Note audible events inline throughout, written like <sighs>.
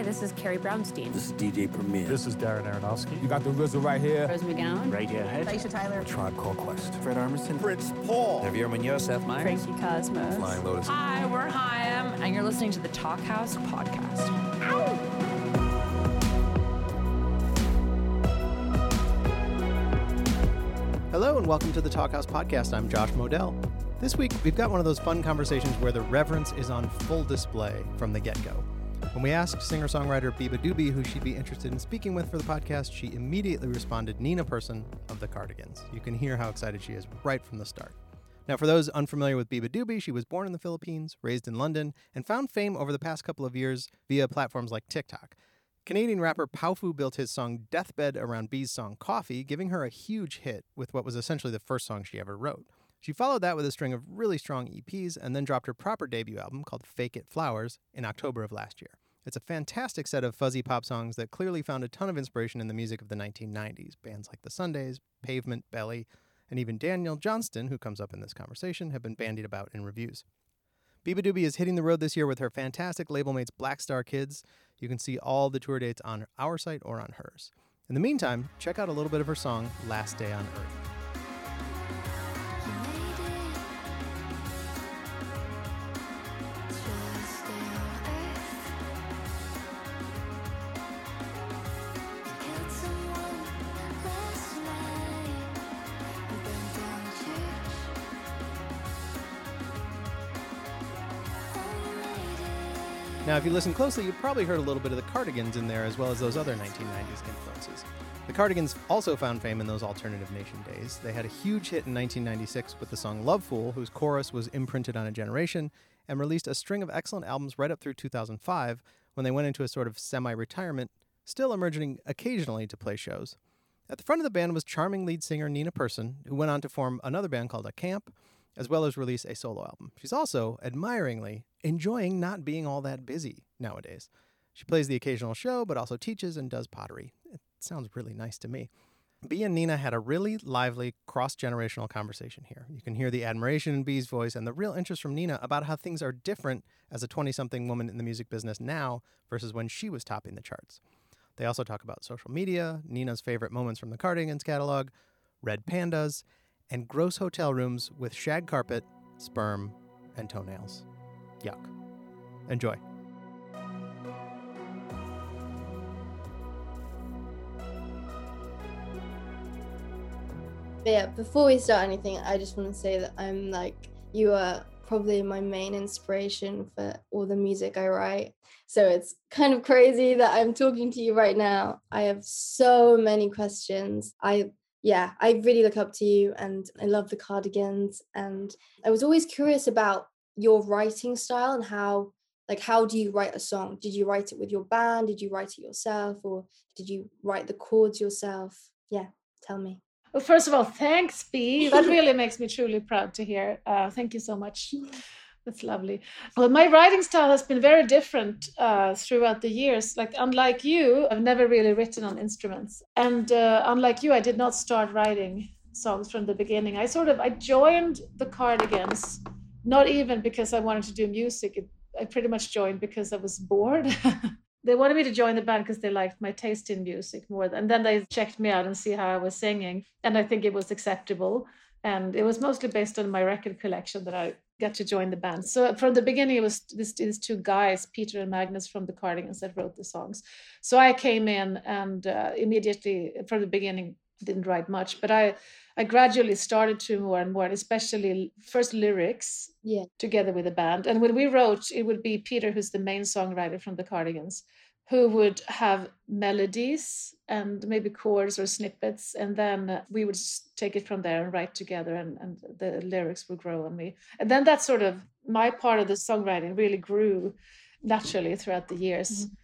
Hi, this is Carrie Brownstein. This is DJ Premier. This is Darren Aronofsky. You got the RZA right here. Rose McGowan. Radiohead. Aisha Tyler. Tribe Called Quest. Fred Armisen. Fritz Paul. Javier Munoz, Seth Meyers. Frankie Cosmos. Flying Lotus. Hi, we're Haim, and you're listening to the Talkhouse podcast. Ow! Hello and welcome to the Talkhouse Podcast. I'm Josh Modell. This week, we've got one of those fun conversations where the reverence is on full display from the get go. When we asked singer songwriter beabadoobee who she'd be interested in speaking with for the podcast, she immediately responded Nina Persson of the Cardigans. You can hear how excited she is right from the start. Now, for those unfamiliar with beabadoobee, she was born in the Philippines, raised in London, and found fame over the past couple of years via platforms like TikTok. Canadian rapper Powfu built his song Deathbed around Bea's song Coffee, giving her a huge hit with what was essentially the first song she ever wrote. She followed that with a string of really strong EPs and then dropped her proper debut album called Fake It Flowers in October of last year. It's a fantastic set of fuzzy pop songs that clearly found a ton of inspiration in the music of the 1990s. Bands like The Sundays, Pavement, Belly, and even Daniel Johnston, who comes up in this conversation, have been bandied about in reviews. beabadoobee is hitting the road this year with her fantastic label mates Blackstar Kids. You can see all the tour dates on our site or on hers. In the meantime, check out a little bit of her song, Last Day on Earth. Now, if you listen closely, you probably heard a little bit of the Cardigans in there as well as those other 1990s influences. The Cardigans also found fame in those alternative nation days. They had a huge hit in 1996 with the song Lovefool, whose chorus was imprinted on a generation, and released a string of excellent albums right up through 2005 when they went into a sort of semi retirement, still emerging occasionally to play shows. At the front of the band was charming lead singer Nina Persson, who went on to form another band called A Camp, as well as release a solo album. She's also, admiringly, enjoying not being all that busy nowadays. She plays the occasional show, but also teaches and does pottery. It sounds really nice to me. Bea and Nina had a really lively cross generational conversation here. You can hear the admiration in Bea's voice and the real interest from Nina about how things are different as a 20 something woman in the music business now versus when she was topping the charts. They also talk about social media, Nina's favorite moments from the Cardigans catalog, red pandas, and gross hotel rooms with shag carpet, sperm, and toenails. Yuck. Enjoy. But yeah, before we start anything, I just want to say that I'm like, you are probably my main inspiration for all the music I write. So it's kind of crazy that I'm talking to you right now. I have so many questions. I yeah, I really look up to you and I love the cardigans. And I was always curious about your writing style and how, like, how do you write a song? Did you write it with your band? Did you write it yourself? Or did you write the chords yourself? Yeah, tell me. Well, first of all, thanks, Bea. That really makes me truly proud to hear. Uh, thank you so much. <laughs> That's lovely. Well, my writing style has been very different uh, throughout the years. Like, unlike you, I've never really written on instruments. And uh, unlike you, I did not start writing songs from the beginning. I sort of I joined the Cardigans, not even because I wanted to do music. It, I pretty much joined because I was bored. <laughs> they wanted me to join the band because they liked my taste in music more. And then they checked me out and see how I was singing, and I think it was acceptable. And it was mostly based on my record collection that I got to join the band. So from the beginning, it was this, these two guys, Peter and Magnus from the Cardigans, that wrote the songs. So I came in and uh, immediately, from the beginning, didn't write much, but I I gradually started to more and more, and especially first lyrics yeah. together with the band. And when we wrote, it would be Peter, who's the main songwriter from the Cardigans, who would have melodies and maybe chords or snippets and then we would take it from there and write together and, and the lyrics would grow on me and then that sort of my part of the songwriting really grew naturally throughout the years mm-hmm.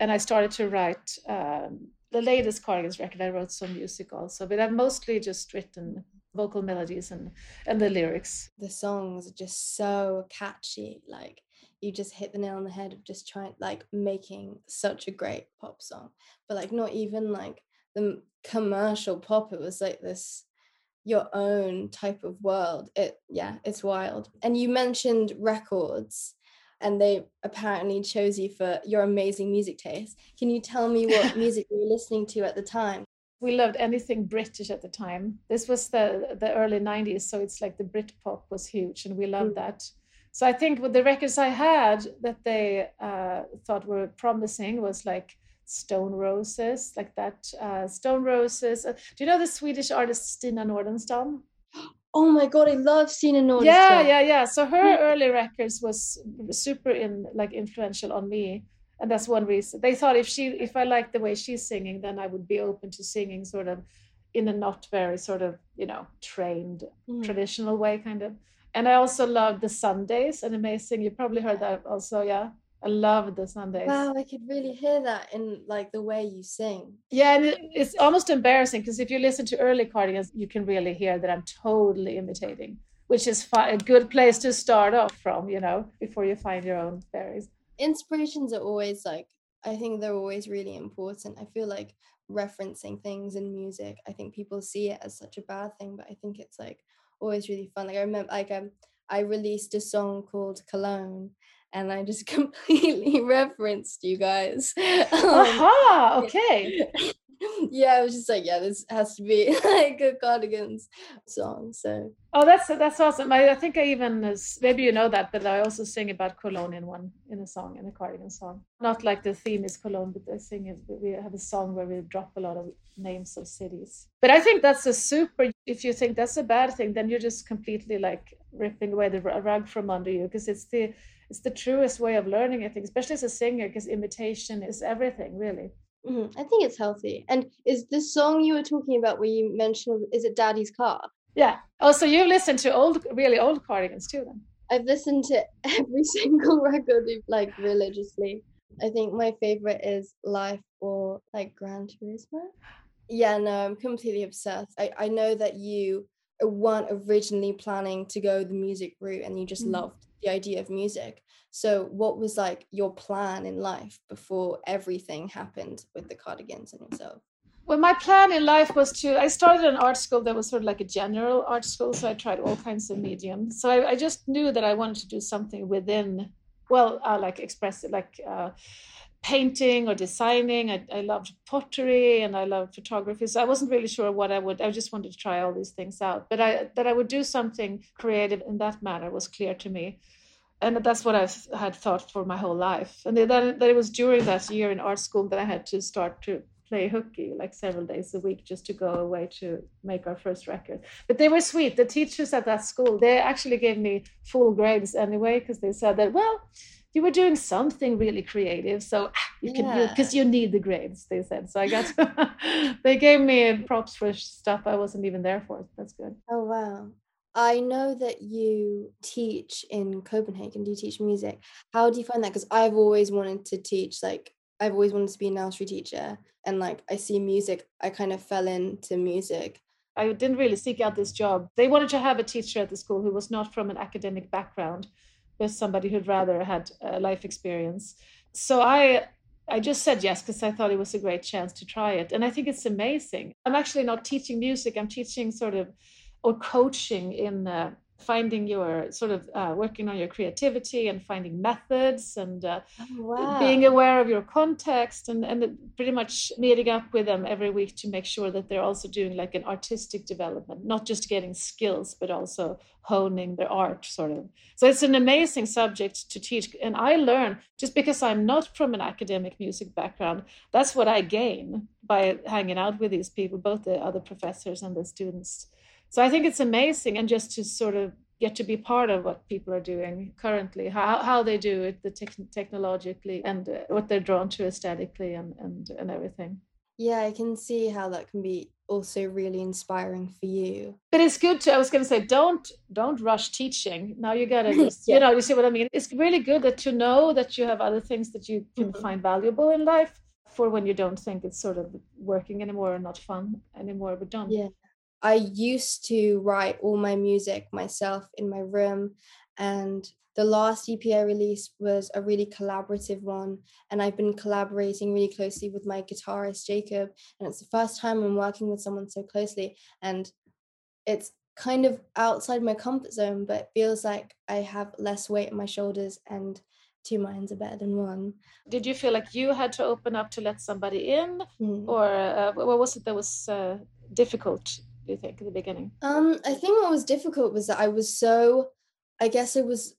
and i started to write um, the latest cardigans record i wrote some music also but i've mostly just written vocal melodies and and the lyrics. The songs are just so catchy like you just hit the nail on the head of just trying like making such a great pop song. But like not even like the commercial pop it was like this your own type of world. It yeah it's wild. And you mentioned records and they apparently chose you for your amazing music taste. Can you tell me what <laughs> music you were listening to at the time? We loved anything British at the time. This was the the early 90s, so it's like the Britpop was huge and we loved mm. that. So I think with the records I had that they uh, thought were promising was like Stone Roses, like that. Uh, Stone Roses. Uh, do you know the Swedish artist Stina Nordenstam? Oh my god, I love Stina Nordenstam. Yeah, yeah, yeah. So her early records was super in like influential on me, and that's one reason. They thought if she, if I liked the way she's singing, then I would be open to singing sort of in a not very sort of you know trained mm. traditional way, kind of. And I also loved the Sundays, and amazing. You probably heard that also, yeah. I love the Sundays. Wow, I could really hear that in like the way you sing. Yeah, and it, it's almost embarrassing because if you listen to early cardigans, you can really hear that I'm totally imitating, which is a good place to start off from, you know, before you find your own fairies. Inspirations are always like, I think they're always really important. I feel like referencing things in music, I think people see it as such a bad thing, but I think it's like always really fun. Like I remember, like um, I released a song called Cologne and I just <laughs> completely referenced you guys. <laughs> Um, Aha, okay. <laughs> yeah, I was just like, yeah, this has to be like a Cardigans song. So oh, that's that's awesome. I, I think I even maybe you know that, but I also sing about Cologne in one in a song in a Cardigan song. Not like the theme is Cologne, but I sing it. We have a song where we drop a lot of names of cities. But I think that's a super. If you think that's a bad thing, then you're just completely like ripping away the rug from under you because it's the it's the truest way of learning, I think, especially as a singer, because imitation is everything, really. Mm-hmm. I think it's healthy. And is the song you were talking about where you mentioned, is it Daddy's Car? Yeah. Oh, so you've listened to old, really old cardigans too, then? I've listened to <laughs> every single record, like religiously. I think my favorite is Life or like Gran Turismo. Yeah, no, I'm completely obsessed. I, I know that you weren't originally planning to go the music route and you just mm. loved the idea of music. So, what was like your plan in life before everything happened with the cardigans and yourself? Well, my plan in life was to. I started an art school that was sort of like a general art school, so I tried all kinds of mediums. So I, I just knew that I wanted to do something within, well, uh, like express it, like uh, painting or designing. I, I loved pottery and I loved photography. So I wasn't really sure what I would. I just wanted to try all these things out. But I that I would do something creative in that manner was clear to me. And that's what I had thought for my whole life. And then that it was during that year in art school that I had to start to play hooky like several days a week just to go away to make our first record. But they were sweet. The teachers at that school, they actually gave me full grades anyway because they said that, well, you were doing something really creative so you can because you, you, need the grades they said so i got <laughs> they gave me props for stuff i wasn't even there for that's good. Oh wow. I know that you teach in copenhagen do you teach music? How do you find that? Because i've always wanted to teach like i've always wanted to be a nursery teacher and like i see music i kind of fell into music. I didn't really seek out this job. They wanted to have a teacher at the school who was not from an academic background with somebody who'd rather had a life experience. So I I just said yes because I thought it was a great chance to try it. And I think it's amazing. I'm actually not teaching music, I'm teaching sort of or coaching in uh, finding your sort of uh, working on your creativity and finding methods and uh, oh, wow. being aware of your context and, and pretty much meeting up with them every week to make sure that they're also doing like an artistic development not just getting skills but also honing their art sort of so it's an amazing subject to teach and i learn just because i'm not from an academic music background that's what i gain by hanging out with these people both the other professors and the students so I think it's amazing, and just to sort of get to be part of what people are doing currently, how, how they do it, the te- technologically, and uh, what they're drawn to aesthetically, and, and and everything. Yeah, I can see how that can be also really inspiring for you. But it's good to. I was going to say, don't don't rush teaching. Now you gotta, <laughs> just, yeah. you know, you see what I mean. It's really good that you know that you have other things that you can mm-hmm. find valuable in life for when you don't think it's sort of working anymore or not fun anymore. But don't. Yeah. I used to write all my music myself in my room. And the last EP I released was a really collaborative one. And I've been collaborating really closely with my guitarist, Jacob. And it's the first time I'm working with someone so closely. And it's kind of outside my comfort zone, but feels like I have less weight on my shoulders and two minds are better than one. Did you feel like you had to open up to let somebody in, Mm. or uh, what was it that was uh, difficult? Do you think at the beginning? Um, I think what was difficult was that I was so, I guess it was,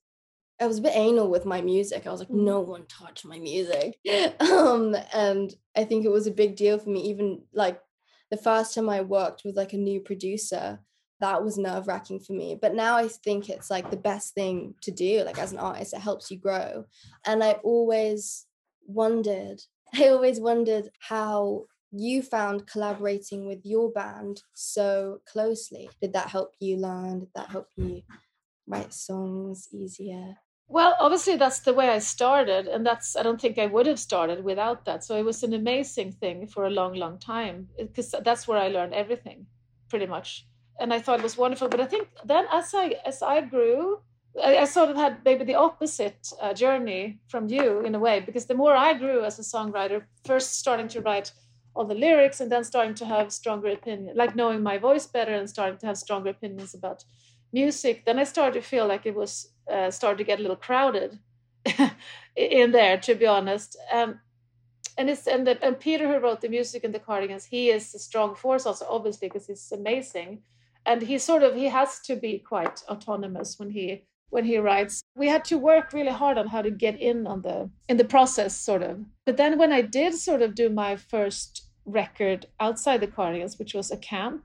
I was a bit anal with my music. I was like, Mhm. no one touch my music. <laughs> Um, and I think it was a big deal for me. Even like the first time I worked with like a new producer, that was nerve wracking for me. But now I think it's like the best thing to do. Like as an artist, it helps you grow. And I always wondered, I always wondered how you found collaborating with your band so closely. Did that help you learn? Did that help you write songs easier? Well, obviously that's the way I started, and that's I don't think I would have started without that. So it was an amazing thing for a long, long time because that's where I learned everything, pretty much. And I thought it was wonderful. But I think then as I as I grew, I, I sort of had maybe the opposite uh, journey from you in a way because the more I grew as a songwriter, first starting to write all the lyrics and then starting to have stronger opinion, like knowing my voice better and starting to have stronger opinions about music, then I started to feel like it was uh, started to get a little crowded <laughs> in there, to be honest. Um, and it's and, the, and Peter, who wrote the music in the Cardigans, he is a strong force also, obviously, because he's amazing, and he sort of he has to be quite autonomous when he when he writes. We had to work really hard on how to get in on the in the process, sort of. But then when I did sort of do my first record outside the Cardigans, which was A Camp,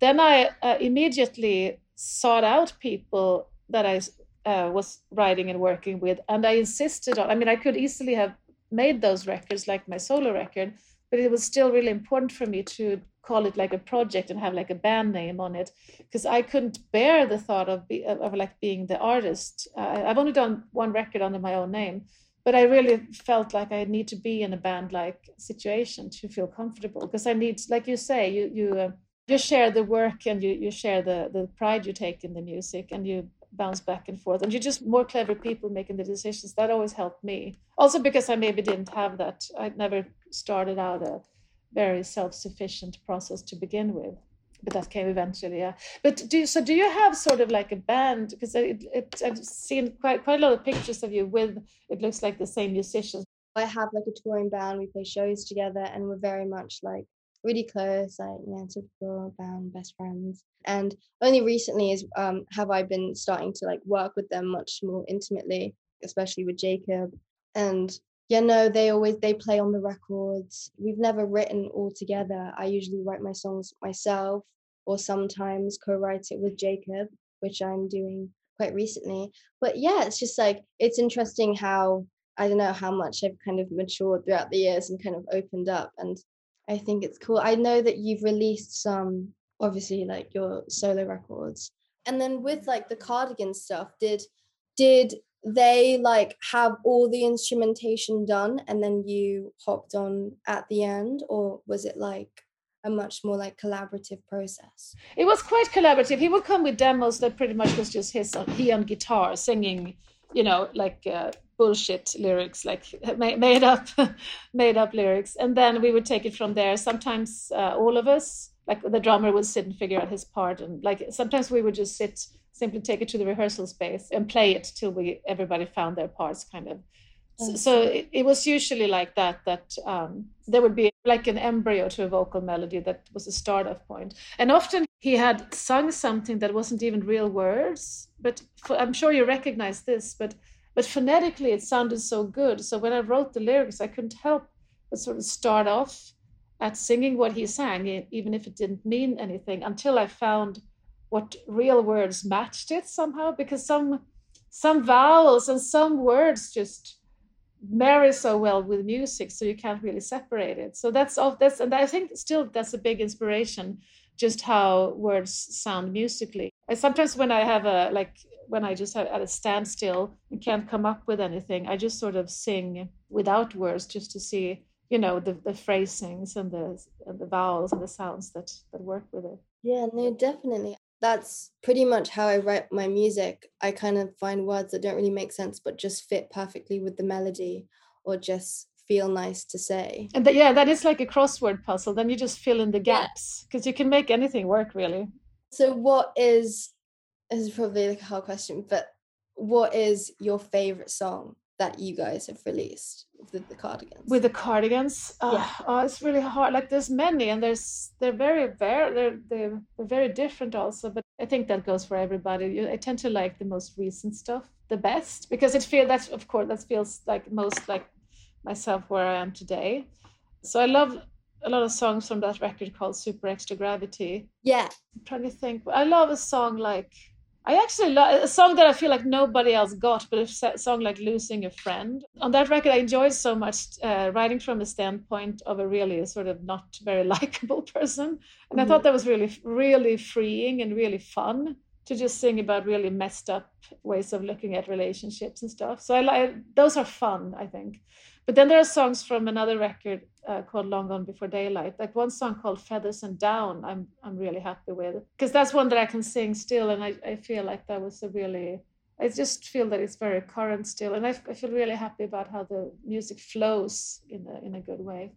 then I uh, immediately sought out people that I uh, was writing and working with, and I insisted on. I mean, I could easily have made those records like my solo record, but it was still really important for me to call it like a project and have like a band name on it because I couldn't bear the thought of be, of, like being the artist. Uh, I've only done one record under my own name, but I really felt like I need to be in a band like situation to feel comfortable because I need, like you say, you you. Uh, you share the work and you, you share the, the pride you take in the music and you bounce back and forth and you're just more clever people making the decisions that always helped me also because i maybe didn't have that i never started out a very self-sufficient process to begin with but that came eventually yeah but do so do you have sort of like a band because it, it, i've seen quite quite a lot of pictures of you with it looks like the same musicians I have like a touring band. We play shows together, and we're very much like really close, like you know, typical band best friends. And only recently is um have I been starting to like work with them much more intimately, especially with Jacob. And yeah, no, they always they play on the records. We've never written all together. I usually write my songs myself, or sometimes co-write it with Jacob, which I'm doing quite recently. But yeah, it's just like it's interesting how I don't know how much I've kind of matured throughout the years and kind of opened up. And I think it's cool. I know that you've released some, obviously, like your solo records. And then with like the cardigan stuff, did did they like have all the instrumentation done and then you hopped on at the end, or was it like a much more like collaborative process? it was quite collaborative. He would come with demos that pretty much was just his he on guitar singing you know like uh, bullshit lyrics like <laughs> made up <laughs> made up lyrics. And then we would take it from there. Sometimes uh, all of us like the drummer would sit and figure out his part and like sometimes we would just sit simply take it to the rehearsal space and play it till we everybody found their parts kind of. So, so it, it was usually like that that um, there would be like an embryo to a vocal melody that was a start off point. And often he had sung something that wasn't even real words but for, i'm sure you recognize this but but phonetically it sounded so good. So when i wrote the lyrics i couldn't help but sort of start off at singing what he sang even if it didn't mean anything until i found what real words matched it somehow because some some vowels and some words just marry so well with music so you can't really separate it. So that's all that's and i think still that's a big inspiration just how words sound musically. And sometimes when i have a like when i just have at a standstill and can't come up with anything i just sort of sing without words just to see you know the, the phrasings and the and the vowels and the sounds that that work with it. Yeah, no, definitely. That's pretty much how I write my music. I kind of find words that don't really make sense, but just fit perfectly with the melody or just feel nice to say. and that, yeah that is like a crossword puzzle then you just fill in the gaps because you can make anything work really So, what is, this is probably like a hard question, but what is your favorite song that you guys have released with the cardigans? With the cardigans, uh, Yeah. oh, it's really hard. Like there's many, and there's they're very very they're, they're they're very different also. But I think that goes for everybody. You- I tend to like the most recent stuff the best because it feels that's of course that feels like most like myself where I am today. So I love a lot of songs from that record called Super Extra Gravity. yeah, I'm trying to think. I love a song like I actually love a song that I feel like nobody else got, but a song like "Losing a Friend." On that record, I enjoyed so much uh, writing from a standpoint of a really sort of not very <laughs> likable person, and I Mhm. thought that was really, really freeing and really fun to just sing about really messed up ways of looking at relationships and stuff. So I like those are fun, I think. But then there are songs from another record uh, called "Long Gone Before Daylight." Like one song called "Feathers and Down." I'm I'm really happy with because that's one that I can sing still, and I, I feel like that was a really. I just feel that it's very current still, and I, I feel really happy about how the music flows in a in a good way.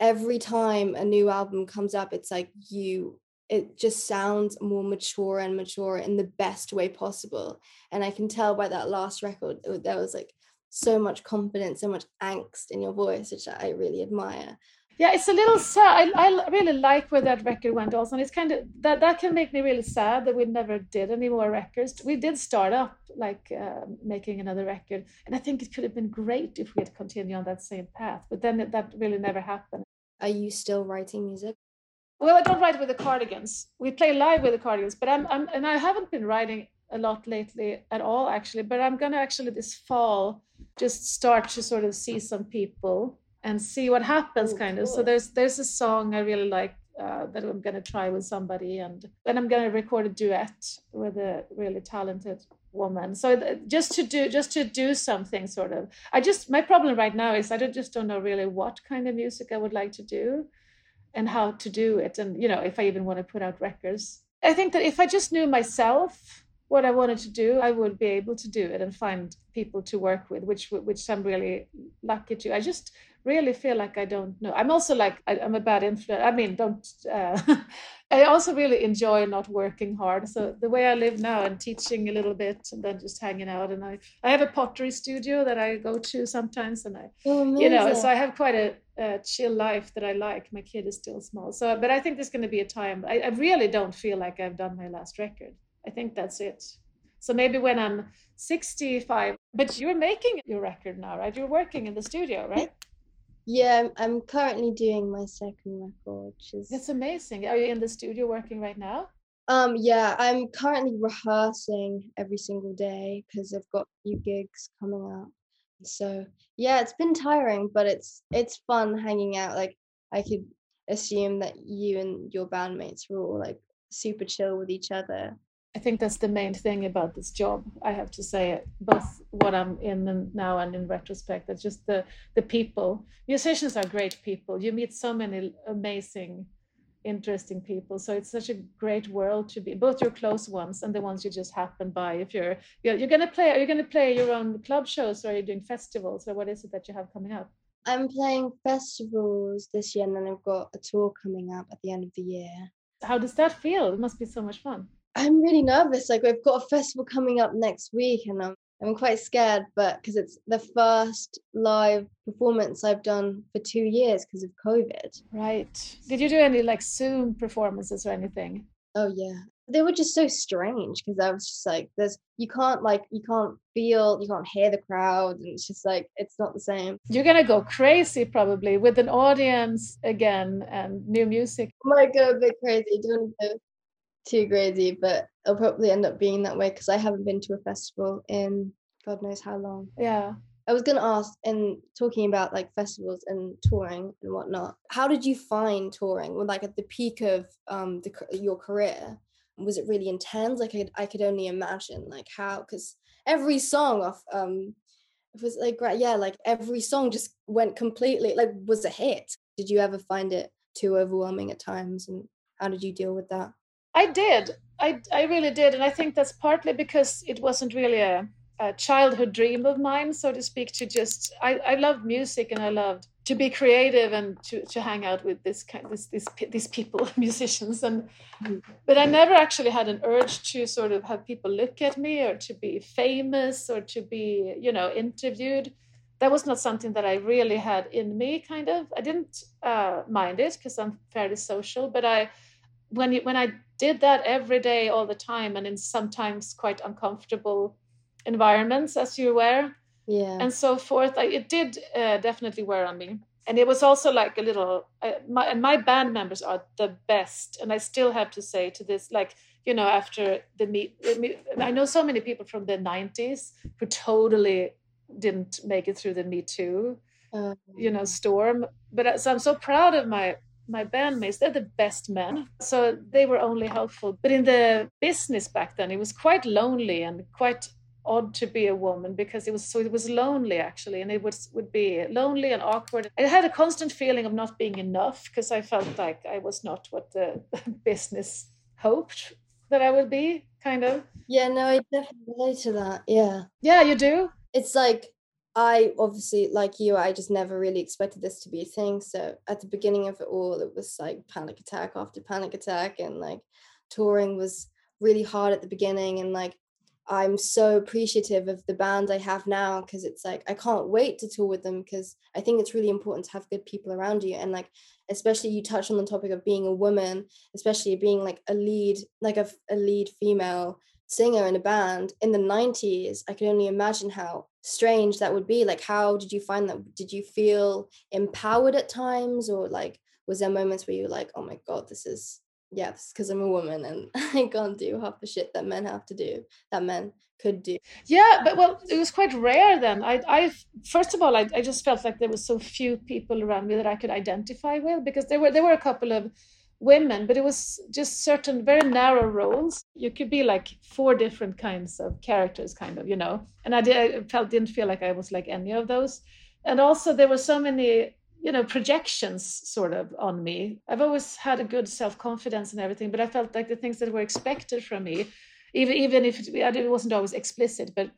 every time a new album comes up, it's like you, it just sounds more mature and mature in the best way possible. And I can tell by that last record, it- there was like so much confidence, so much angst in your voice, which I really admire. Yeah, it's a little sad. I, I really like where that record went also. And it's kind of that that can make me really sad that we never did any more records. We did start up like uh, making another record, and I think it could have been great if we had continued on that same path. But then it, that really never happened. Are you still writing music? Well, I don't write with the Cardigans. We play live with the Cardigans, but I'm, I'm and I haven't been writing a lot lately at all actually. But I'm gonna actually this fall just start to sort of see some people and see what happens, Oh, kind of. So there's there's a song I really like uh, that I'm gonna try with somebody, and then I'm gonna record a duet with a really talented woman. So th- just to do just to do something sort of. I just my problem right now is I don't, just don't know really what kind of music I would like to do and how to do it and you know if i even want to put out records i think that if i just knew myself what i wanted to do i would be able to do it and find people to work with which which i'm really lucky to. I just really feel like i don't know. I'm also like I, i'm a bad influence i mean don't uh, <laughs> i also really enjoy not working hard. So the way i live now and teaching a little bit and then just hanging out. And i i have a pottery studio that i go to sometimes and i Oh, you know so i have quite a, a chill life that i like. My kid is still small. So but i think there's going to be a time I, I really don't feel like i've done my last record i think that's it so maybe when i'm 65 but you're making your record now right you're working in the studio right yeah, I'm, I'm currently doing my second record, which is that's amazing are you in the studio working right now Um, yeah, I'm currently rehearsing every single day because I've got a few gigs coming up. So yeah, it's been tiring, but it's it's fun hanging out. Like I could assume that you and your bandmates were all like super chill with each other. I think that's the main thing about this job. I have to say, both what I'm in now and in retrospect, it's just the the people. Musicians are great people. You meet so many amazing, interesting people. So it's such a great world to be. Both your close ones and the ones you just happen by. If you're you're, you're gonna play, are you gonna play your own club shows, or are you doing festivals, or what is it that you have coming up? I'm playing festivals this year, and then I've got a tour coming up at the end of the year. How does that feel? It must be so much fun. I'm really nervous. Like we've got a festival coming up next week, and I'm I'm quite scared, but because it's the first live performance I've done for two years because of COVID. Right. Did you do any like Zoom performances or anything? Oh yeah, they were just so strange because I was just like, there's you can't like you can't feel you can't hear the crowd, and it's just like it's not the same. You're gonna go crazy probably with an audience again and new music. I might go a bit crazy, don't go too crazy, but it'll probably end up being that way because I haven't been to a festival in God knows how long. Yeah. I was gonna ask, and talking about like festivals and touring and whatnot. How did you find touring? Well, like at the peak of um the, your career, was it really intense? Like I could, I could only imagine like how because every song off um it was like yeah like every song just went completely like was a hit. Did you ever find it too overwhelming at times, and how did you deal with that? I did. I I really did. And I think that's partly because it wasn't really a, a childhood dream of mine, so to speak, to just I, I loved music and I loved to be creative and to, to hang out with this kind this, this these people <laughs> musicians and but i never actually had an urge to sort of have people look at me or to be famous or to be you know interviewed that was not something that i really had in me kind of i didn't uh, mind it because i'm fairly social but i when you, when i did that every day all the time and in sometimes quite uncomfortable environments as you're aware yeah. And so forth. I, it did uh, definitely wear on me. And it was also like a little uh, my, and my band members are the best. And i still have to say to this like you know after the meet i know so many people from the 90s who totally didn't make it through the me too uh, you know storm. But uh, so i'm so proud of my my bandmates they're the best men. So they were only helpful. But in the business back then it was quite lonely and quite odd to be a woman because it was so it was lonely actually and it was would be lonely and awkward. I had a constant feeling of not being enough because i felt like i was not what the <laughs> business hoped that i would be kind of. Yeah no i definitely relate to that. Yeah. Yeah you do? It's like I obviously, like you, I just never really expected this to be a thing. So at the beginning of it all, it was like panic attack after panic attack, and like touring was really hard at the beginning. And like I'm so appreciative of the band I have now because it's like I can't wait to tour with them because I think it's really important to have good people around you and like especially you touched on the topic of being a woman, especially being like a lead, like a, a lead female singer in a band in the 90s. I can only imagine how strange that would be. Like, how did you find that? Did you feel empowered at times or like was there moments where you were like, oh my God, this is yeah, because I'm a woman and <laughs> I can't do half the shit that men have to do, that men could do. Yeah, uh, but well, it was quite rare then. I, I first of all, I, I just felt like there was so few people around me that I could identify with because there were there were a couple of women, but it was just certain very narrow roles. You could be like four different kinds of characters, kind of, you know. And I, did, I felt didn't feel like I was like any of those. And also, there were so many you know projections sort of on me i've always had a good self-confidence and everything but i felt like the things that were expected from me even even if it wasn't always explicit but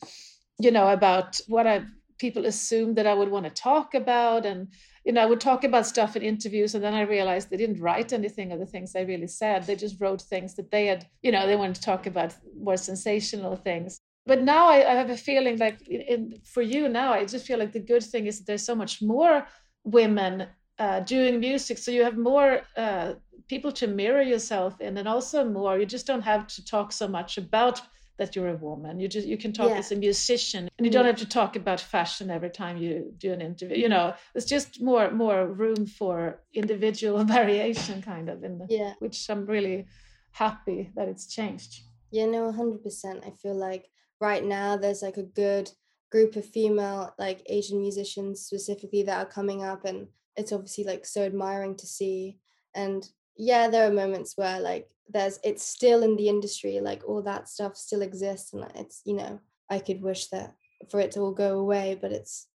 you know about what i people assumed that i would want to talk about and you know i would talk about stuff in interviews and then i realized they didn't write anything of the things i really said. They just wrote things that they had you know they wanted to talk about more sensational things. But now I, I have a feeling like in, in, for you now i just feel like the good thing is that there's so much more women uh, doing music. So you have more uh, people to mirror yourself in and also more. You just don't have to talk so much about that you're a woman. You just you can talk yeah. as a musician and you don't mm. have to talk about fashion every time you do an interview. You know there's just more more room for individual <laughs> variation kind of in the, yeah. which i'm really happy that it's changed. Yeah no 100% i feel like right now there's like a good group of female like asian musicians specifically that are coming up and it's obviously like so admiring to see. And yeah there are moments where like there's it's still in the industry like all that stuff still exists and it's you know i could wish that for it to all go away but it's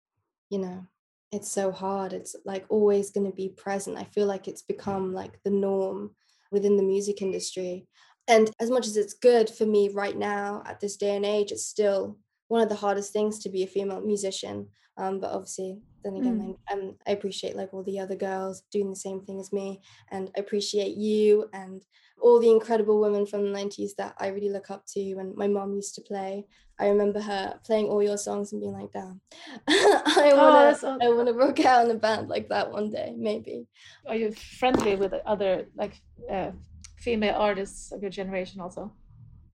you know it's so hard it's like always going to be present i feel like it's become like the norm within the music industry and as much as it's good for me right now at this day and age it's still one of the hardest things to be a female musician. Um, but obviously, then again, mm. I, um, I appreciate like all the other girls doing the same thing as me, and I appreciate you and all the incredible women from the 90s that I really look up to and my mom used to play. I remember her playing all your songs and being like, damn, <laughs> I want to oh, I want to rock out in a band like that one day, maybe. Are you friendly with other like uh, female artists of your generation also?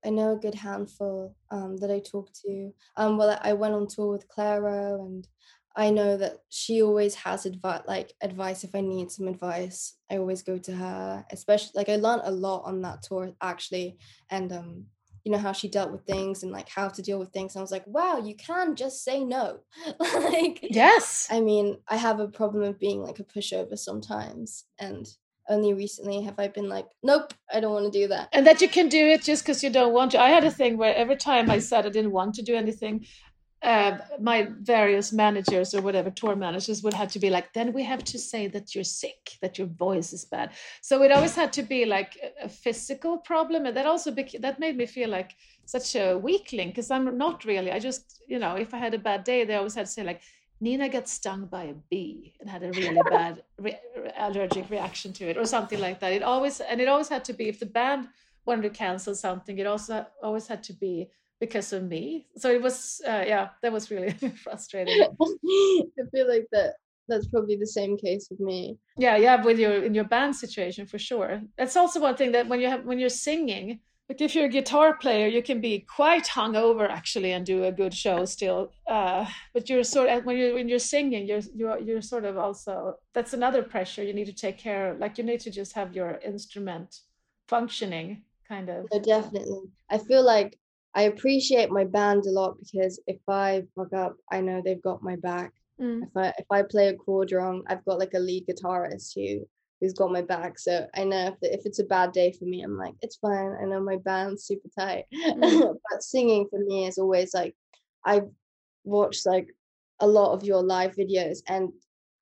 I know a good handful um, that I talk to. Um, well, I went on tour with Clairo, and I know that she always has advice. Like advice, if I need some advice, I always go to her. Especially, like I learned a lot on that tour actually, and um, you know how she dealt with things and like how to deal with things. And I was like, wow, you can just say no. <laughs> like, yes. I mean, I have a problem of being like a pushover sometimes, and only recently have I been like, nope, I don't want to do that. And that you can do it just because you don't want to. I had a thing where every time I said I didn't want to do anything, uh, my various managers or whatever tour managers would have to be like, then we have to say that you're sick, that your voice is bad. So it always had to be like a physical problem, and that also became, that made me feel like such a weakling because I'm not really. I just you know if I had a bad day, they always had to say like, Nina got stung by a bee and had a really <laughs> bad re- allergic reaction to it, or something like that. It always and it always had to be if the band wanted to cancel something, it also always had to be because of me. So it was, uh, yeah, that was really <laughs> frustrating. <laughs> I feel like that that's probably the same case with me. Yeah, yeah, with your in your band situation for sure. That's also one thing that when you have when you're singing, like if you're a guitar player, you can be quite hungover actually and do a good show still. Uh, but you're sort of when you're when you're singing, you're you're you're sort of also that's another pressure you need to take care of. Like you need to just have your instrument functioning, kind of. No, definitely. I feel like I appreciate my band a lot because if I fuck up, I know they've got my back. Mm. If I if I play a chord wrong, I've got like a lead guitarist who who's got my back. So I know if, if it's a bad day for me, I'm like, it's fine. I know my band's super tight. Mm. <laughs> but singing for me is always like, I've watched like a lot of your live videos and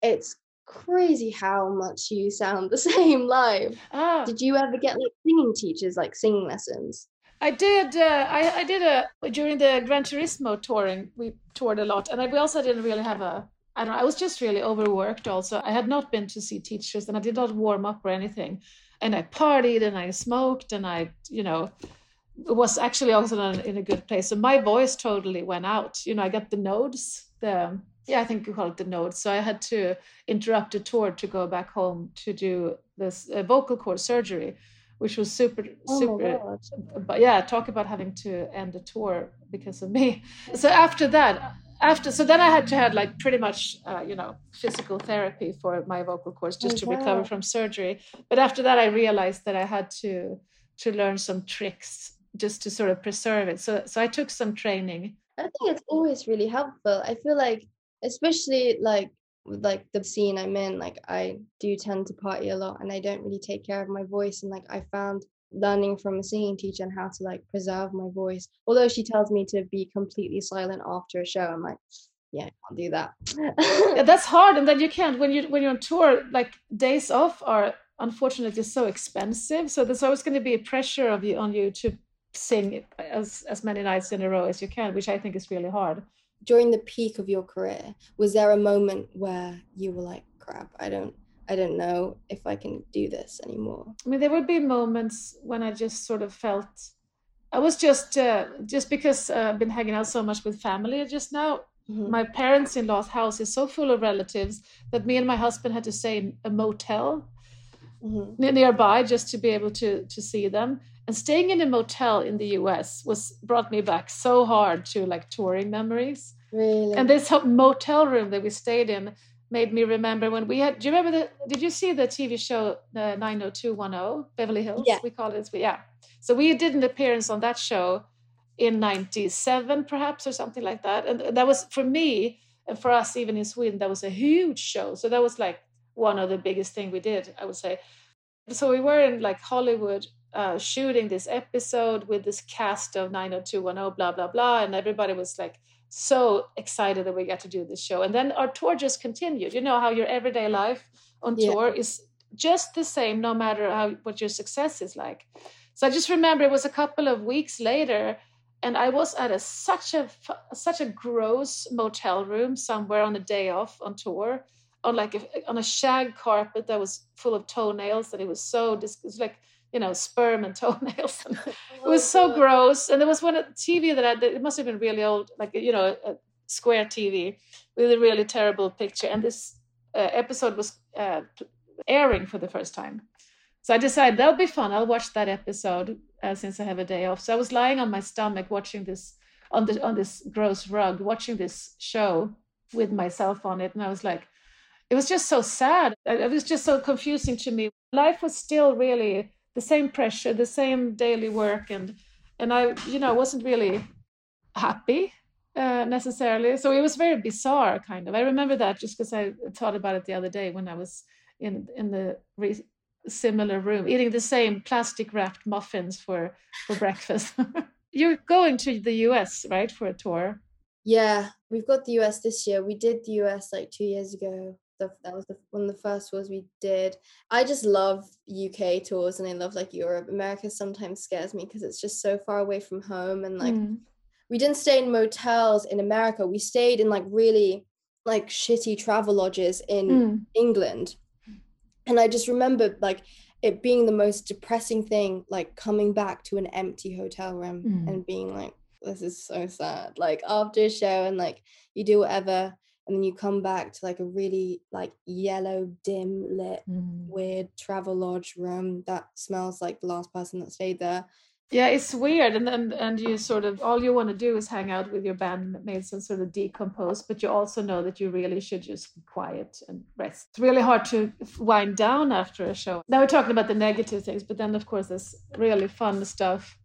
it's crazy how much you sound the <laughs> same live. Ah. Did you ever get like singing teachers, like singing lessons? I did. Uh, I I did a during the Gran Turismo touring. We toured a lot, and I, we also didn't really have a. I don't. know, I was just really overworked. Also, I had not been to see teachers, and I did not warm up or anything. And I partied, and I smoked, and I, you know, was actually also in a, in a good place. So my voice totally went out. You know, I got the nodes. The yeah, I think you call it the nodes. So I had to interrupt the tour to go back home to do this uh, vocal cord surgery which was super Oh super God. but yeah talk about having to end a tour because of me. <laughs> So after that after so then i had to have like pretty much uh, you know physical therapy for my vocal cords just to recover from surgery. But after that i realized that i had to to learn some tricks just to sort of preserve it. So so i took some training. I think it's always really helpful. I feel like, especially like like the scene I'm in, like I do tend to party a lot and I don't really take care of my voice. And like I found learning from a singing teacher and how to like preserve my voice. Although she tells me to be completely silent after a show, I'm like, yeah, I can't do that. yeah, <laughs> that's hard and then you can't when you when you're on tour like days off are unfortunately so expensive so there's always going to be a pressure of you on you to sing uh, as as many nights in a row as you can which i think is really hard During the peak of your career, was there a moment where you were like, crap, I don't I don't know if I can do this anymore? i mean there would be moments when i just sort of felt i was just uh, just because uh, i've been hanging out so much with family just now Mhm. my parents-in-law's house is so full of relatives that me and my husband had to stay in a motel Mhm. nearby just to be able to to see them and staying in a motel in the US was brought me back so hard to like touring memories. Really? and this motel room that we stayed in made me remember when we had do you remember the did you see the TV show uh, 90210 Beverly Hills? Yeah. we call it yeah. So we did an appearance on that show in 97 perhaps or something like that. And that was for me and for us even in Sweden that was a huge show. So that was like one of the biggest thing we did I would say. So we were in like Hollywood uh, shooting this episode with this cast of 90210 blah blah blah and everybody was like so excited that we got to do this show. And then our tour just continued. You know how your everyday life on Yeah. tour is just the same no matter how what your success is like. So i just remember it was a couple of weeks later and i was at a such a such a gross motel room somewhere on a day off on tour on like a, on a shag carpet that was full of toenails and it was so dis- it was like you know sperm and <laughs> toenails. <laughs> And it was so gross. And there was one tv that I, it must have been really old like you know a square tv with a really terrible picture. And this uh, episode was uh, airing for the first time. So i decided that'll be fun. I'll watch that episode uh, since i have a day off. So i was lying on my stomach watching this on the on this gross rug watching this show with myself on it. And i was like it was just so sad. It was just so confusing to me. Life was still really the same pressure the same daily work and and i you know wasn't really happy uh, necessarily so it was very bizarre kind of i remember that just because i thought about it the other day when i was in in the re- similar room eating the same plastic wrapped muffins for for breakfast <laughs> you're going to the us right for a tour Yeah, we've got the US this year. We did the US like two years ago. The, that was the, one of the first tours we did. I just love UK tours and I love like Europe. America sometimes scares me because it's just so far away from home. And like Mm. we didn't stay in motels in America. We stayed in like really like shitty travel lodges in Mm. England. And I just remember like it being the most depressing thing, like coming back to an empty hotel room Mm. and being like, this is so sad. Like after a show and like you do whatever, and then you come back to like a really like yellow, dim lit, Mm. weird travel lodge room that smells like the last person that stayed there. Yeah, it's weird, and and and you sort of all you want to do is hang out with your bandmates and sort of decompose, but you also know that you really should just be quiet and rest. It's really hard to wind down after a show. Now we're talking about the negative things, but then of course there's really fun stuff.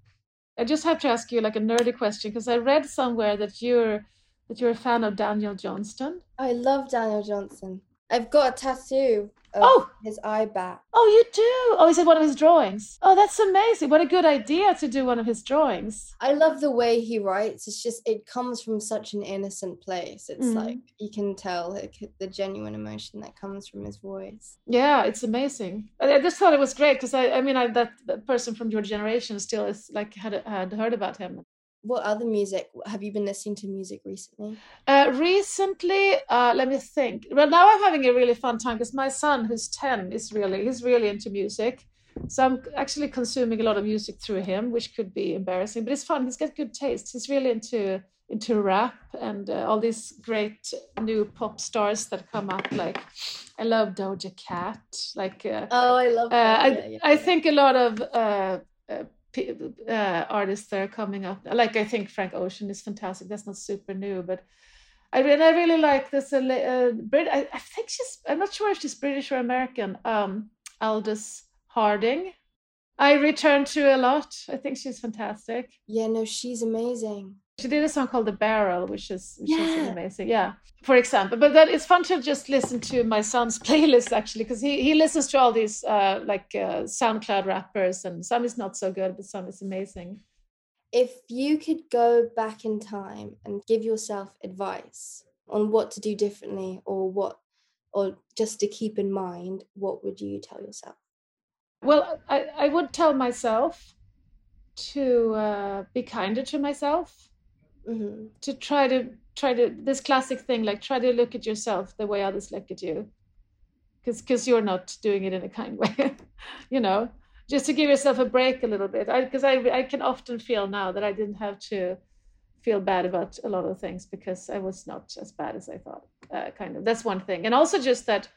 I just have to ask you like a nerdy question because I read somewhere that you're that you're a fan of Daniel Johnston. I love Daniel Johnston. I've got a tattoo of Oh! his eye bat. Oh, you do? Oh, is it one of his drawings? Oh, that's amazing! What a good idea to do one of his drawings. I love the way he writes. It's just it comes from such an innocent place. It's Mhm. like you can tell like, the genuine emotion that comes from his voice. Yeah, it's amazing. I I just thought it was great because I, I mean, I, that, that person from your generation still is like had had heard about him. What other music have you been listening to music recently? Uh, recently, uh, let me think. Well, now I'm having a really fun time because my son, who's ten, is really he's really into music. So I'm actually consuming a lot of music through him, which could be embarrassing, but it's fun. He's got good taste. He's really into into rap and uh, all these great new pop stars that come up. Like I love Doja Cat. Like uh, Oh, I love Uh, that. I, Yeah, yeah, I yeah. think a lot of uh, uh, artists that are coming up, like I think Frank Ocean is fantastic. That's not super new, but I really, I really like this. Uh, uh, Brit, I, I think she's. I'm not sure if she's British or American. Um, Aldous Harding. I return to a lot. I think she's fantastic. Yeah, no, she's amazing. She did a song called "The Barrel," which is which is amazing. Yeah, for example. But that it's fun to just listen to my son's <laughs> playlist actually, because he he listens to all these uh, like uh, SoundCloud rappers, and some is not so good, but some is amazing. If you could go back in time and give yourself advice on what to do differently or what or just to keep in mind, what would you tell yourself? Well, I I would tell myself to uh, be kinder to myself, hmm to try to try to this classic thing like try to look at yourself the way others look at you, because because you're not doing it in a kind <laughs> way, you know. just to give yourself a break a little bit. Because I, I can often feel now that i didn't have to feel bad about a lot of things because i was not as bad as i thought uh, kind of. That's one thing. And also just that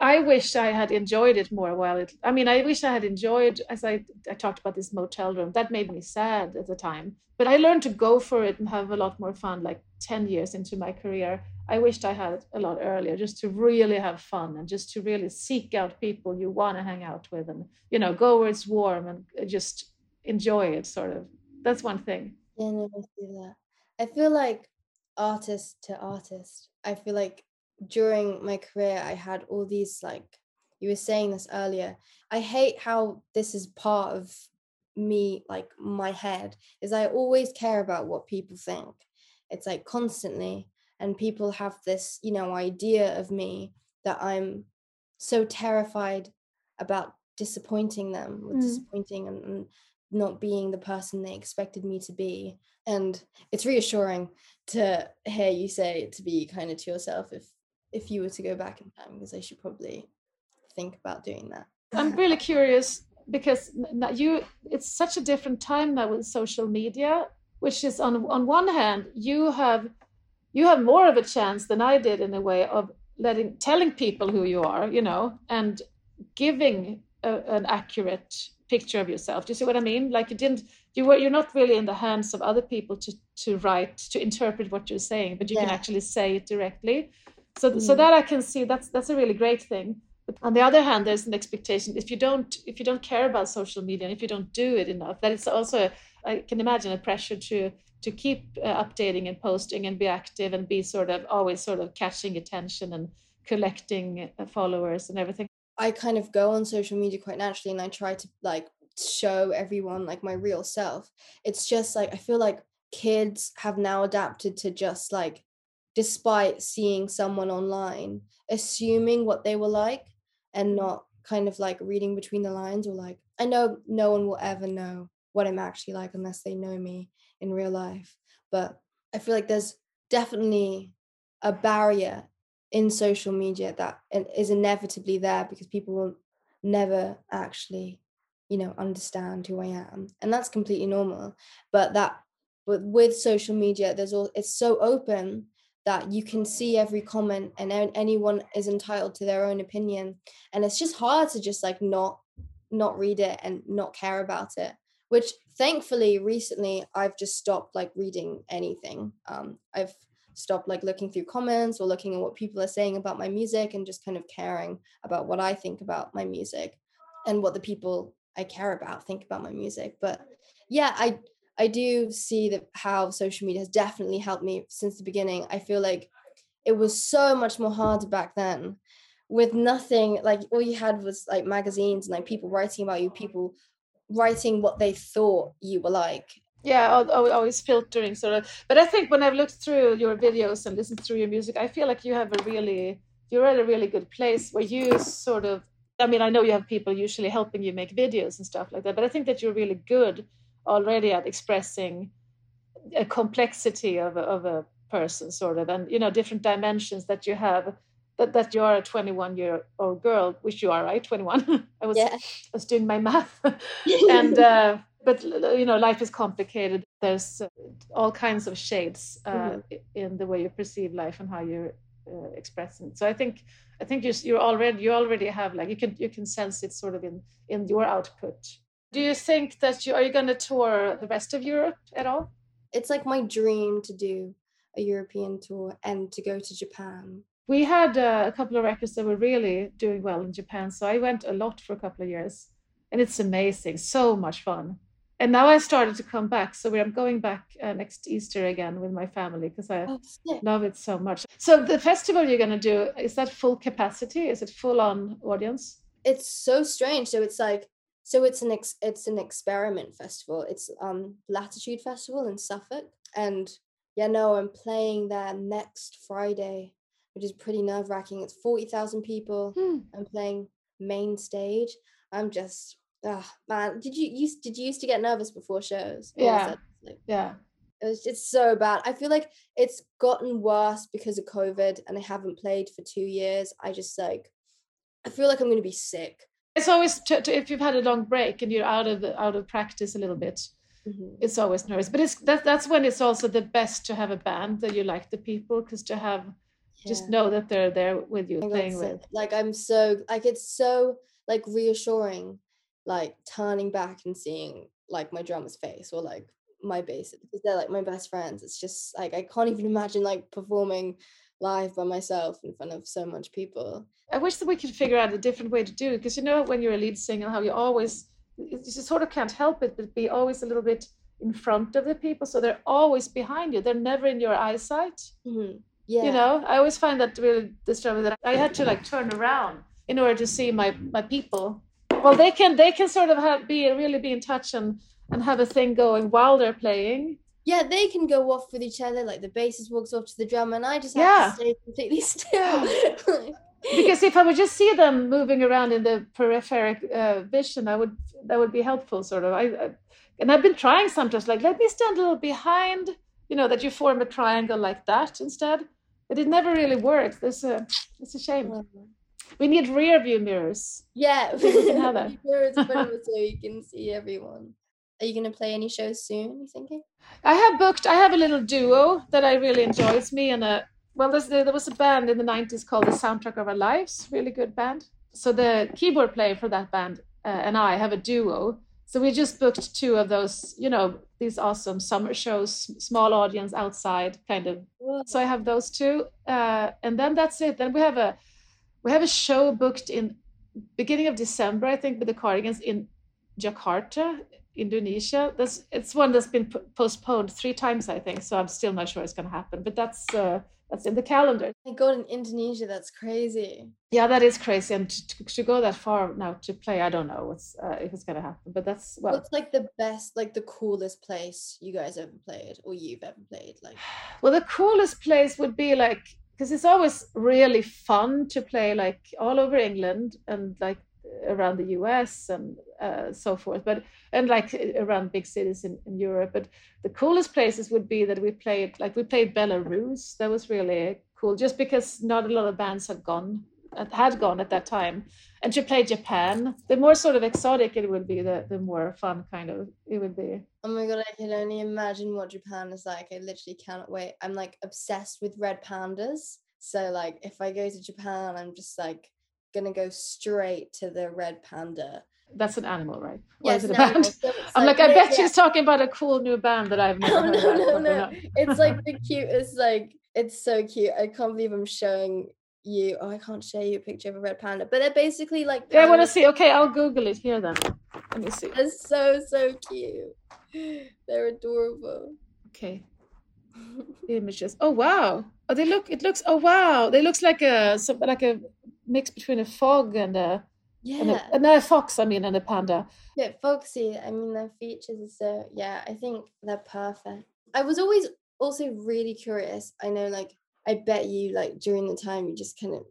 i wish i had enjoyed it more while it i mean i wish i had enjoyed as i i talked about this motel room that made me sad at the time but i learned to go for it and have a lot more fun like 10 years into my career i wished i had a lot earlier just to really have fun and just to really seek out people you want to hang out with and you know go where it's warm and uh, just enjoy it sort of that's one thing Yeah, no, I see that. I feel like artist to artist. I feel like during my career, I had all these like you were saying this earlier. I hate how this is part of me, like my head, is I always care about what people think. It's like constantly, and people have this, you know, idea of me that I'm so terrified about disappointing them, with Mm. disappointing and, and not being the person they expected me to be. And it's reassuring to hear you say to be kinder to yourself if if you were to go back in time, because I should probably think about doing that. i'm really curious because you it's such a different time now with social media which is on on one hand you have you have more of a chance than i did in a way of letting telling people who you are you know and giving a, an accurate picture of yourself. Do you see what i mean? Like you didn't you were you're not really in the hands of other people to to write to interpret what you're saying but you can actually say it directly so so Mm. that i can see that's that's a really great thing but on the other hand there's an expectation if you don't if you don't care about social media and if you don't do it enough that it's also i can imagine a pressure to to keep uh, updating and posting and be active and be sort of always sort of catching attention and collecting uh, followers and everything I kind of go on social media quite naturally and I try to like show everyone like my real self. It's just like I feel like kids have now adapted to just like despite seeing someone online assuming what they were like and not kind of like reading between the lines or like I know no one will ever know what I'm actually like unless they know me in real life but I feel like there's definitely a barrier in social media that is inevitably there because people will never actually you know understand who i am and that's completely normal but that but with social media there's all it's so open that you can see every comment and anyone is entitled to their own opinion. And it's just hard to just like not not read it and not care about it which thankfully recently i've just stopped like reading anything. Um i've stopped like looking through comments or looking at what people are saying about my music and just kind of caring about what i think about my music and what the people i care about think about my music. But yeah i I do see that how social media has definitely helped me since the beginning. I feel like it was so much more harder back then with nothing like all you had was like magazines and like people writing about you, people writing what they thought you were like. Yeah, always filtering sort of. But I think when I've looked through your videos and listened through your music, I feel like you have a really, you're at a really good place where you sort of, I mean, I know you have people usually helping you make videos and stuff like that, but I think that you're really good already at expressing a complexity of a, of a person sort of and you know different dimensions that you have that, that you are a 21 year old girl which you are right? 21 <laughs> i was yeah. i was doing my math. <laughs> And uh, but you know life is complicated. There's uh, all kinds of shades uh, mm-hmm. in the way you perceive life and how you're uh, expressing so i think i think you're, you're already you already have like you can you can sense it sort of in in your output do you think that you are you going to tour the rest of Europe at all? It's like my dream to do a European tour and to go to Japan. We had uh, a couple of records that were really doing well in Japan, so I went a lot for a couple of years, and it's amazing, so much fun. And now I started to come back, so I'm going back uh, next Easter again with my family because I oh, love it so much. So the festival you're going to do is that full capacity? Is it full on audience? It's so strange. So it's like so it's an ex- it's an experiment festival. It's um Latitude Festival in Suffolk, and yeah, no, I'm playing there next Friday, which is pretty nerve wracking. It's forty thousand people. Hmm. I'm playing main stage. I'm just ah oh, man. Did you used did you used to get nervous before shows? Yeah, like, yeah. It was just so bad. I feel like it's gotten worse because of COVID, and I haven't played for two years. I just like, I feel like I'm gonna be sick it's always to, to, if you've had a long break and you're out of the, out of practice a little bit mm-hmm. it's always nervous but it's that, that's when it's also the best to have a band that you like the people because to have yeah. just know that they're there with you playing with like i'm so like it's so like reassuring like turning back and seeing like my drummer's face or like my bass because they're like my best friends it's just like i can't even imagine like performing live by myself in front of so much people. I wish that we could figure out a different way to do it because you know when you're a lead singer how you always you sort of can't help it but be always a little bit in front of the people so they're always behind you they're never in your eyesight mm-hmm. yeah you know i always find that really disturbing that i had to like turn around in order to see my my people well they can they can sort of have be really be in touch and and have a thing going while they're playing yeah, they can go off with each other. Like the bassist walks off to the drummer, and I just have yeah. to stay completely <laughs> still. <laughs> because if I would just see them moving around in the peripheral uh, vision, I would that would be helpful, sort of. I, I, and I've been trying sometimes, like let me stand a little behind, you know, that you form a triangle like that instead. But it never really works. There's a, it's a shame. We need rear view mirrors. Yeah, we can have <laughs> that. mirrors so you can see everyone. Are you going to play any shows soon? You thinking? I have booked. I have a little duo that I really enjoy. It's me and a well. there was a band in the '90s called the Soundtrack of Our Lives. Really good band. So the keyboard player for that band uh, and I have a duo. So we just booked two of those. You know, these awesome summer shows, small audience outside, kind of. So I have those two, uh, and then that's it. Then we have a we have a show booked in beginning of December, I think, with the Cardigans in Jakarta Indonesia. That's it's one that's been postponed three times, I think. So I'm still not sure it's going to happen, but that's uh, that's in the calendar. I go in Indonesia. That's crazy. Yeah, that is crazy. And to, to go that far now to play, I don't know what's uh, if it's going to happen. But that's well. What's like the best, like the coolest place you guys ever played or you've ever played? Like, <sighs> well, the coolest place would be like because it's always really fun to play like all over England and like around the US and uh, so forth, but and like around big cities in, in Europe. But the coolest places would be that we played like we played Belarus. That was really cool, just because not a lot of bands had gone had gone at that time. And to play Japan, the more sort of exotic it would be, the the more fun kind of it would be. Oh my god, I can only imagine what Japan is like. I literally cannot wait. I'm like obsessed with red pandas. So like if I go to Japan, I'm just like gonna go straight to the red panda. That's an animal, right? Or yes, is it a band? So I'm like, I bet she's talking about a cool new band that I've <laughs> never Oh, heard no, no, no. they're. It's like the <laughs> cutest, like it's so cute. I can't believe I'm showing you. Oh, I can't show you a picture of a red panda, but they're basically like. Yeah, I want to see. Okay, I'll Google it here then. Let me see. They're so so cute. <gasps> They're adorable. Okay, images. Oh wow! Oh, they look. It looks. Oh wow! They looks like a some, like a mix between a fog and a and Yeah, a, no, a fox. I mean, and a panda. yeah, Foxy. I mean, their features are so. Uh, yeah, I think they're perfect. I was always also really curious. I know, like, I bet you, like, during the time you just kind of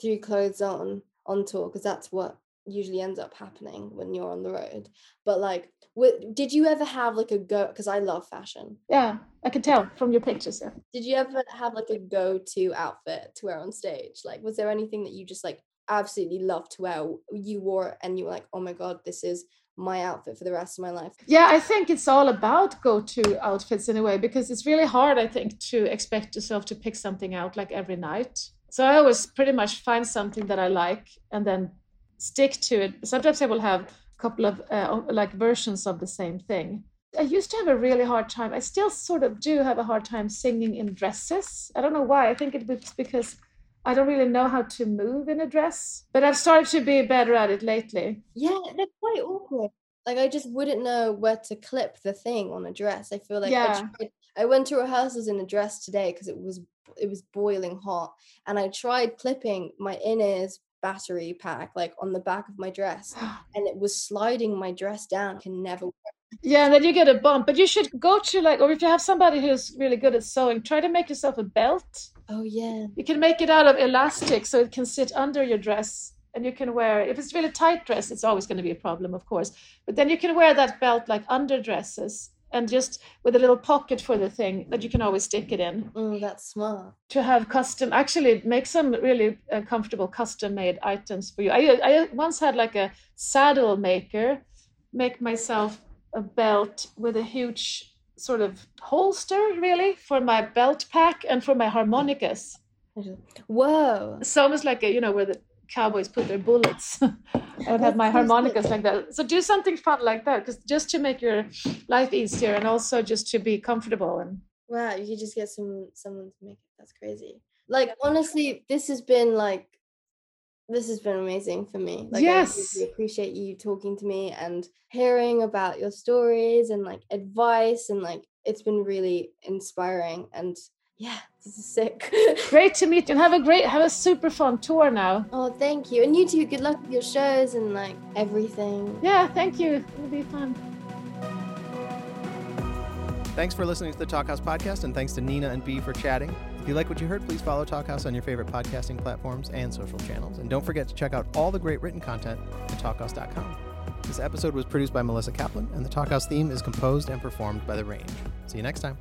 threw clothes on on tour because that's what usually ends up happening when you're on the road. But like, w- did you ever have like a go? Because I love fashion. Yeah, I can tell from your pictures. Yeah. Did you ever have like a go-to outfit to wear on stage? Like, was there anything that you just like absolutely loved to wear? You wore it and you were like, oh my god, this is my outfit for the rest of my life. Yeah, I think it's all about go-to outfits in a way because it's really hard, I think, to expect yourself to pick something out like every night. So I always pretty much find something that I like and then stick to it. Sometimes I will have a couple of uh, like versions of the same thing. I used to have a really hard time. I still sort of do have a hard time singing in dresses. I don't know why. I think it was because I don't really know how to move in a dress. But I've started to be better at it lately. Yeah, they're quite awkward. Like I just wouldn't know where to clip the thing on a dress. I feel like I Yeah. tried, I went to rehearsals in a dress today because it was it was boiling hot, and I tried clipping my in-ears battery pack like on the back of my dress, <gasps> and it was sliding my dress down. Can never. Yeah, and then you get a bump. But you should go to like, or if you have somebody who's really good at sewing, try to make yourself a belt. Oh yeah. You can make it out of elastic so it can sit under your dress and you can wear if it's really tight dress, it's always going to be a problem, of course. But then you can wear that belt like under dresses and just with a little pocket for the thing that you can always stick it in Mm, that's smart. to have custom actually make some really uh, comfortable custom made items for you I, I once had like a saddle maker make myself a belt with a huge sort of holster really for my belt pack and for my harmonicas Whoa. it's almost like a you know where the cowboys put their bullets <laughs> i would have my harmonicas like that so do something fun like that because just to make your life easier and also just to be comfortable and Wow, you could just get some someone to make it. That's crazy. Like honestly, this has been like this has been amazing for me. Like Yes. I really appreciate you talking to me and hearing about your stories and like advice and like it's been really inspiring and yeah, this is sick. <laughs> great to meet you and have a great have a super fun tour now oh, thank you. And you too, good luck with your shows and like everything. yeah thank you it'll be fun Thanks for listening to the Talkhouse podcast, and thanks to Nina and Bea for chatting. If you like what you heard, please follow Talkhouse on your favorite podcasting platforms and social channels. And don't forget to check out all the great written content at talkhouse.com. This episode was produced by Melissa Kaplan, and the Talkhouse theme is composed and performed by The Range. See you next time.